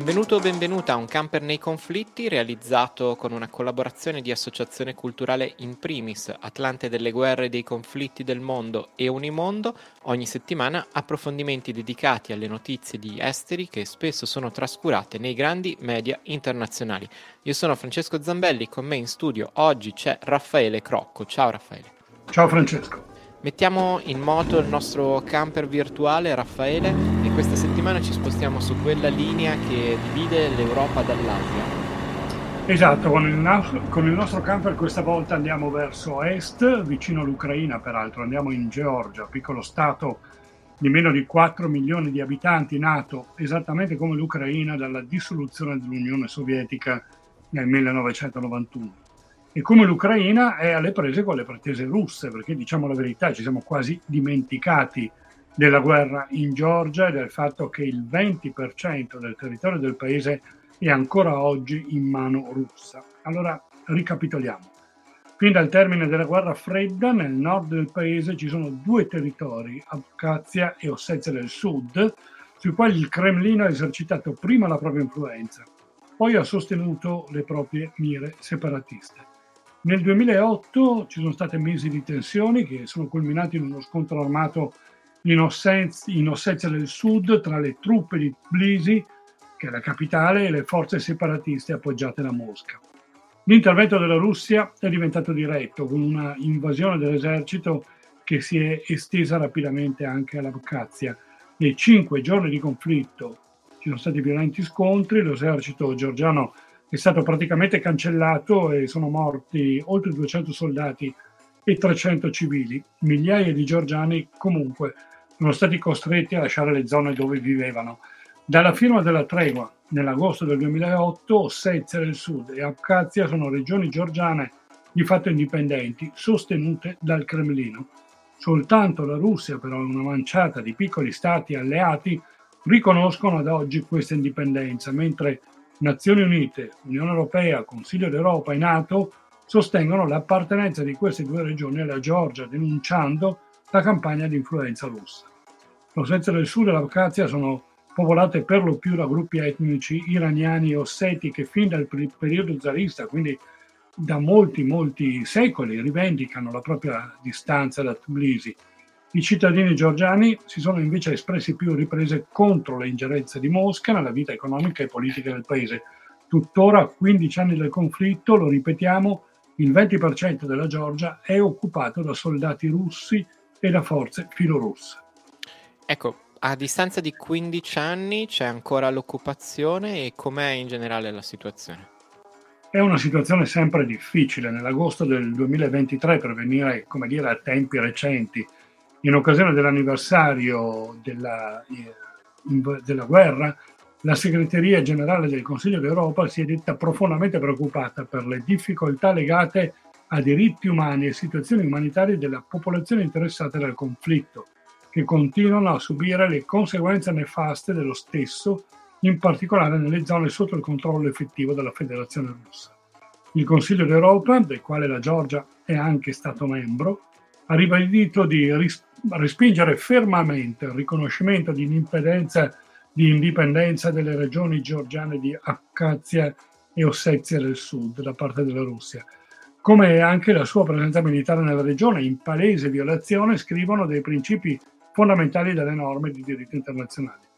Benvenuto o benvenuta a Un camper nei conflitti realizzato con una collaborazione di Associazione Culturale In Primis, Atlante delle guerre e dei conflitti del mondo e Unimondo, ogni settimana approfondimenti dedicati alle notizie di esteri che spesso sono trascurate nei grandi media internazionali. Io sono Francesco Zambelli, con me in studio oggi c'è Raffaele Crocco. Ciao Raffaele. Ciao Francesco. Mettiamo in moto il nostro camper virtuale, Raffaele, questa settimana ci spostiamo su quella linea che divide l'Europa dall'Asia. Esatto, con il, nostro, con il nostro camper questa volta andiamo verso est, vicino all'Ucraina peraltro, andiamo in Georgia, piccolo stato di meno di 4 milioni di abitanti, nato esattamente come l'Ucraina dalla dissoluzione dell'Unione Sovietica nel 1991 e come l'Ucraina è alle prese con le pretese russe, perché diciamo la verità, ci siamo quasi dimenticati della guerra in Georgia e del fatto che il 20% del territorio del paese è ancora oggi in mano russa. Allora ricapitoliamo. Fin dal termine della guerra fredda, nel nord del paese ci sono due territori, Abkhazia e Ossetia del Sud, sui quali il Cremlino ha esercitato prima la propria influenza, poi ha sostenuto le proprie mire separatiste. Nel 2008 ci sono stati mesi di tensioni che sono culminati in uno scontro armato in, Ossetia, del Sud tra le truppe di Tbilisi, che è la capitale, e le forze separatiste appoggiate da Mosca. L'intervento della Russia è diventato diretto, con una invasione dell'esercito che si è estesa rapidamente anche all'Abkhazia. Nei cinque giorni di conflitto ci sono stati violenti scontri, l'esercito georgiano è stato praticamente cancellato e sono morti oltre 200 soldati e 300 civili. Migliaia di georgiani comunque sono stati costretti a lasciare le zone dove vivevano. Dalla firma della tregua nell'agosto del 2008, Ossetia del Sud e Abkhazia sono regioni georgiane di fatto indipendenti, sostenute dal Cremlino. Soltanto la Russia, però, e una manciata di piccoli stati alleati riconoscono ad oggi questa indipendenza, mentre Nazioni Unite, Unione Europea, Consiglio d'Europa e Nato sostengono l'appartenenza di queste due regioni alla Georgia, denunciando la campagna di influenza russa. L'Ossetia del Sud e l'Abkhazia sono popolate per lo più da gruppi etnici iraniani osseti che fin dal periodo zarista, quindi da molti, molti secoli, rivendicano la propria distanza da Tbilisi i cittadini georgiani si sono invece espressi più riprese contro le ingerenze di Mosca nella vita economica e politica del paese. Tuttora, a 15 anni del conflitto, lo ripetiamo, il 20% della Georgia è occupato da soldati russi e da forze filorusse. Ecco, a distanza di 15 anni c'è ancora l'occupazione e com'è in generale la situazione? È una situazione sempre difficile. Nell'agosto del 2023, per venire dire, a tempi recenti, in occasione dell'anniversario della, eh, della guerra, la segreteria generale del Consiglio d'Europa si è detta profondamente preoccupata per le difficoltà legate a diritti umani e situazioni umanitarie della popolazione interessata dal conflitto, che continuano a subire le conseguenze nefaste dello stesso, in particolare nelle zone sotto il controllo effettivo della Federazione russa. Il Consiglio d'Europa, del quale la Georgia è anche stato membro, ha ribadito di ris- respingere fermamente il riconoscimento di indipendenza, di indipendenza delle regioni georgiane di Abkhazia e Ossetia del Sud da parte della Russia, come anche la sua presenza militare nella regione, in palese violazione, scrivono, dei principi fondamentali delle norme di diritto internazionale.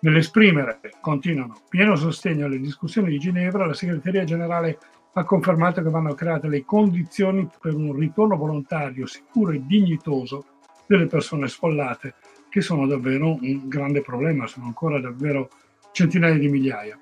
Nell'esprimere, continuano, pieno sostegno alle discussioni di Ginevra, la segreteria generale ha confermato che vanno create le condizioni per un ritorno volontario, sicuro e dignitoso delle persone sfollate, che sono davvero un grande problema, sono ancora davvero centinaia di migliaia.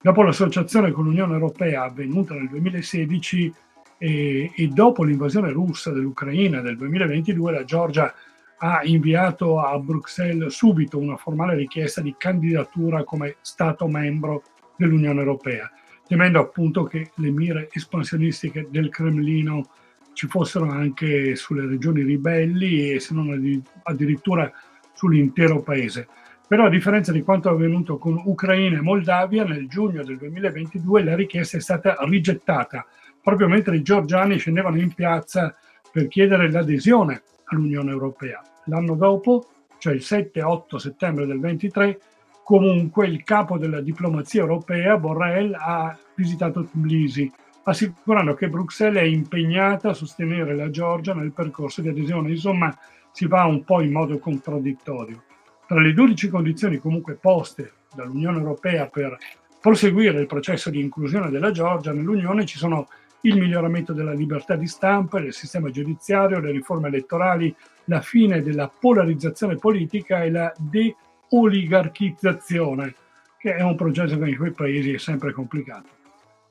Dopo l'associazione con l'Unione Europea avvenuta nel 2016 e, e dopo l'invasione russa dell'Ucraina del 2022, la Georgia ha inviato a Bruxelles subito una formale richiesta di candidatura come Stato membro dell'Unione Europea, temendo appunto che le mire espansionistiche del Cremlino ci fossero anche sulle regioni ribelli e se non addirittura sull'intero paese. Però a differenza di quanto avvenuto con Ucraina e Moldavia, nel giugno del 2022 la richiesta è stata rigettata, proprio mentre i georgiani scendevano in piazza per chiedere l'adesione all'Unione Europea. L'anno dopo, cioè il 7-8 settembre del 23, comunque il capo della diplomazia europea, Borrell, ha visitato Tbilisi, assicurando che Bruxelles è impegnata a sostenere la Georgia nel percorso di adesione. Insomma, si va un po' in modo contraddittorio. Tra le 12 condizioni comunque poste dall'Unione Europea per proseguire il processo di inclusione della Georgia nell'Unione ci sono il miglioramento della libertà di stampa, del sistema giudiziario, le riforme elettorali, la fine della polarizzazione politica e la de-oligarchizzazione, che è un processo che in quei paesi è sempre complicato.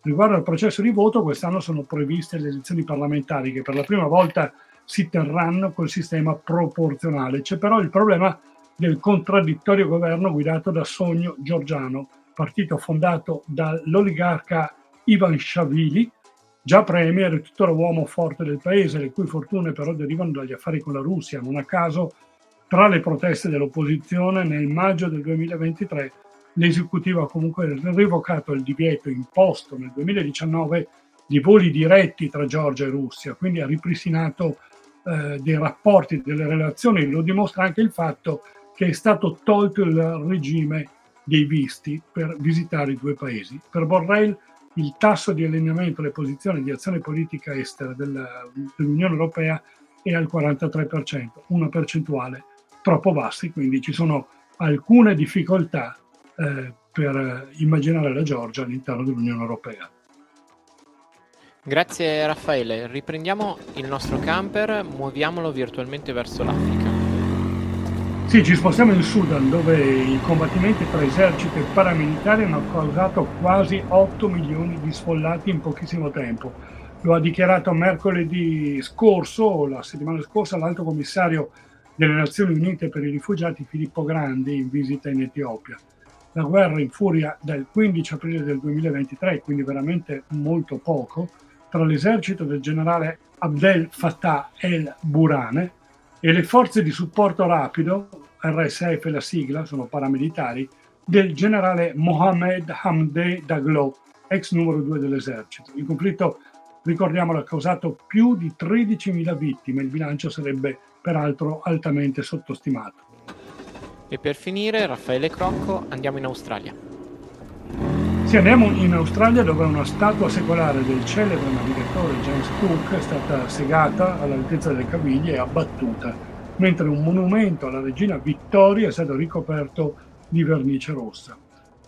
Riguardo al processo di voto, quest'anno sono previste le elezioni parlamentari che per la prima volta si terranno col sistema proporzionale. C'è però il problema del contraddittorio governo guidato da Sogno Giorgiano, partito fondato dall'oligarca Ivan Shavili, già premier e tuttora uomo forte del paese, le cui fortune però derivano dagli affari con la Russia. Non a caso, tra le proteste dell'opposizione, nel maggio del 2023 l'esecutivo ha comunque revocato il divieto imposto nel 2019 di voli diretti tra Georgia e Russia, quindi ha ripristinato eh, dei rapporti, delle relazioni, lo dimostra anche il fatto che è stato tolto il regime dei visti per visitare i due paesi. Per Borrell il tasso di allineamento alle posizioni di azione politica estera della, dell'Unione Europea è al 43%, una percentuale troppo bassa, quindi ci sono alcune difficoltà eh, per immaginare la Georgia all'interno dell'Unione Europea. Grazie Raffaele, riprendiamo il nostro camper, muoviamolo virtualmente verso l'Africa. Sì, ci spostiamo in Sudan dove i combattimenti tra esercito e paramilitari hanno causato quasi 8 milioni di sfollati in pochissimo tempo. Lo ha dichiarato mercoledì scorso, la settimana scorsa, l'alto commissario delle Nazioni Unite per i rifugiati Filippo Grandi in visita in Etiopia. La guerra infuria dal 15 aprile del 2023, quindi veramente molto poco, tra l'esercito del generale Abdel Fattah el-Burane e le forze di supporto rapido, RSF la sigla, sono paramilitari, del generale Mohamed Hamdeh Daglo, ex numero 2 dell'esercito. Il conflitto, ricordiamolo, ha causato più di 13.000 vittime, il bilancio sarebbe peraltro altamente sottostimato. E per finire, Raffaele Crocco, andiamo in Australia. Sì, andiamo in Australia dove una statua secolare del celebre navigatore James Cook è stata segata all'altezza delle caviglie e abbattuta, mentre un monumento alla regina Vittoria è stato ricoperto di vernice rossa.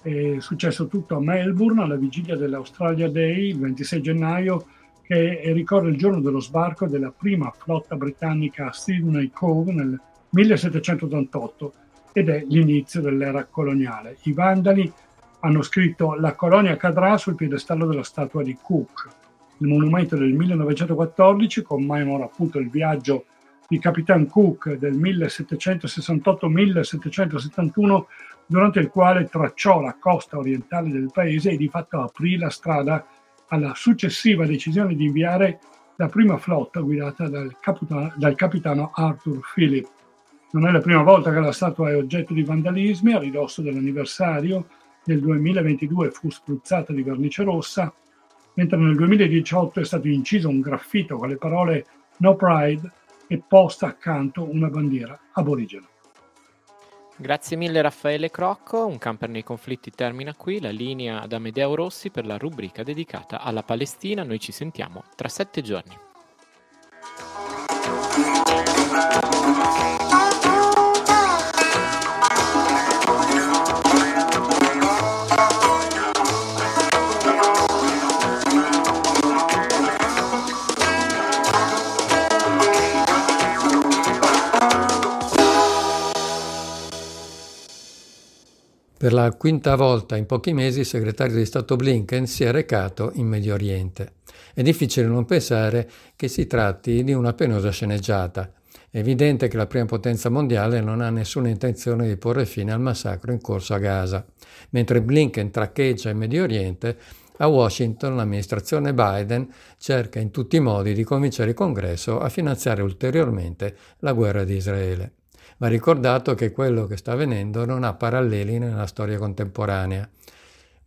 È successo tutto a Melbourne alla vigilia dell'Australia Day, il 26 gennaio, che ricorre il giorno dello sbarco della prima flotta britannica a Sydney Cove nel 1788 ed è l'inizio dell'era coloniale. I vandali hanno scritto La colonia cadrà sul piedestallo della statua di Cook. Il monumento del 1914 commemora appunto il viaggio di Capitan Cook del 1768-1771 durante il quale tracciò la costa orientale del paese e di fatto aprì la strada alla successiva decisione di inviare la prima flotta guidata dal capitano, dal capitano Arthur Phillip. Non è la prima volta che la statua è oggetto di vandalismi a ridosso dell'anniversario nel 2022 fu spruzzata di vernice rossa, mentre nel 2018 è stato inciso un graffito con le parole No Pride e posta accanto una bandiera aborigena. Grazie mille Raffaele Crocco, un camper nei conflitti termina qui, la linea ad Amedeo Rossi per la rubrica dedicata alla Palestina, noi ci sentiamo tra sette giorni. Per la quinta volta in pochi mesi il segretario di Stato Blinken si è recato in Medio Oriente. È difficile non pensare che si tratti di una penosa sceneggiata. È evidente che la prima potenza mondiale non ha nessuna intenzione di porre fine al massacro in corso a Gaza. Mentre Blinken traccheggia in Medio Oriente, a Washington l'amministrazione Biden cerca in tutti i modi di convincere il Congresso a finanziare ulteriormente la guerra di Israele. Va ricordato che quello che sta avvenendo non ha paralleli nella storia contemporanea.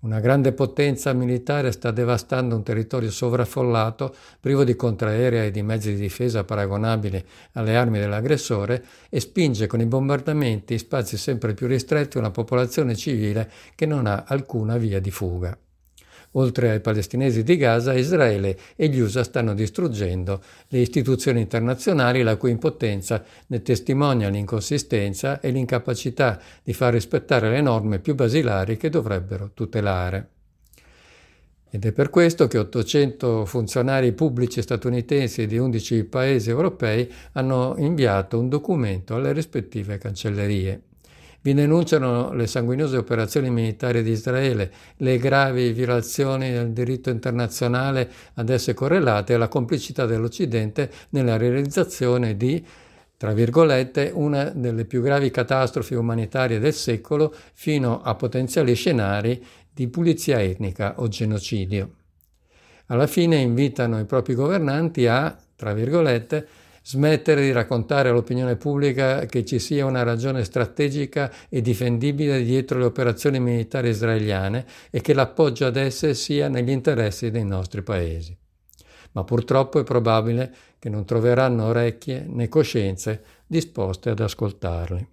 Una grande potenza militare sta devastando un territorio sovraffollato, privo di contraerea e di mezzi di difesa paragonabili alle armi dell'aggressore, e spinge con i bombardamenti in spazi sempre più ristretti una popolazione civile che non ha alcuna via di fuga. Oltre ai palestinesi di Gaza, Israele e gli USA stanno distruggendo le istituzioni internazionali la cui impotenza ne testimonia l'inconsistenza e l'incapacità di far rispettare le norme più basilari che dovrebbero tutelare. Ed è per questo che 800 funzionari pubblici statunitensi di 11 paesi europei hanno inviato un documento alle rispettive cancellerie. Vi denunciano le sanguinose operazioni militari di Israele, le gravi violazioni del diritto internazionale ad esse correlate e la complicità dell'Occidente nella realizzazione di tra virgolette, una delle più gravi catastrofi umanitarie del secolo fino a potenziali scenari di pulizia etnica o genocidio. Alla fine invitano i propri governanti a, tra virgolette, smettere di raccontare all'opinione pubblica che ci sia una ragione strategica e difendibile dietro le operazioni militari israeliane e che l'appoggio ad esse sia negli interessi dei nostri paesi. Ma purtroppo è probabile che non troveranno orecchie né coscienze disposte ad ascoltarli.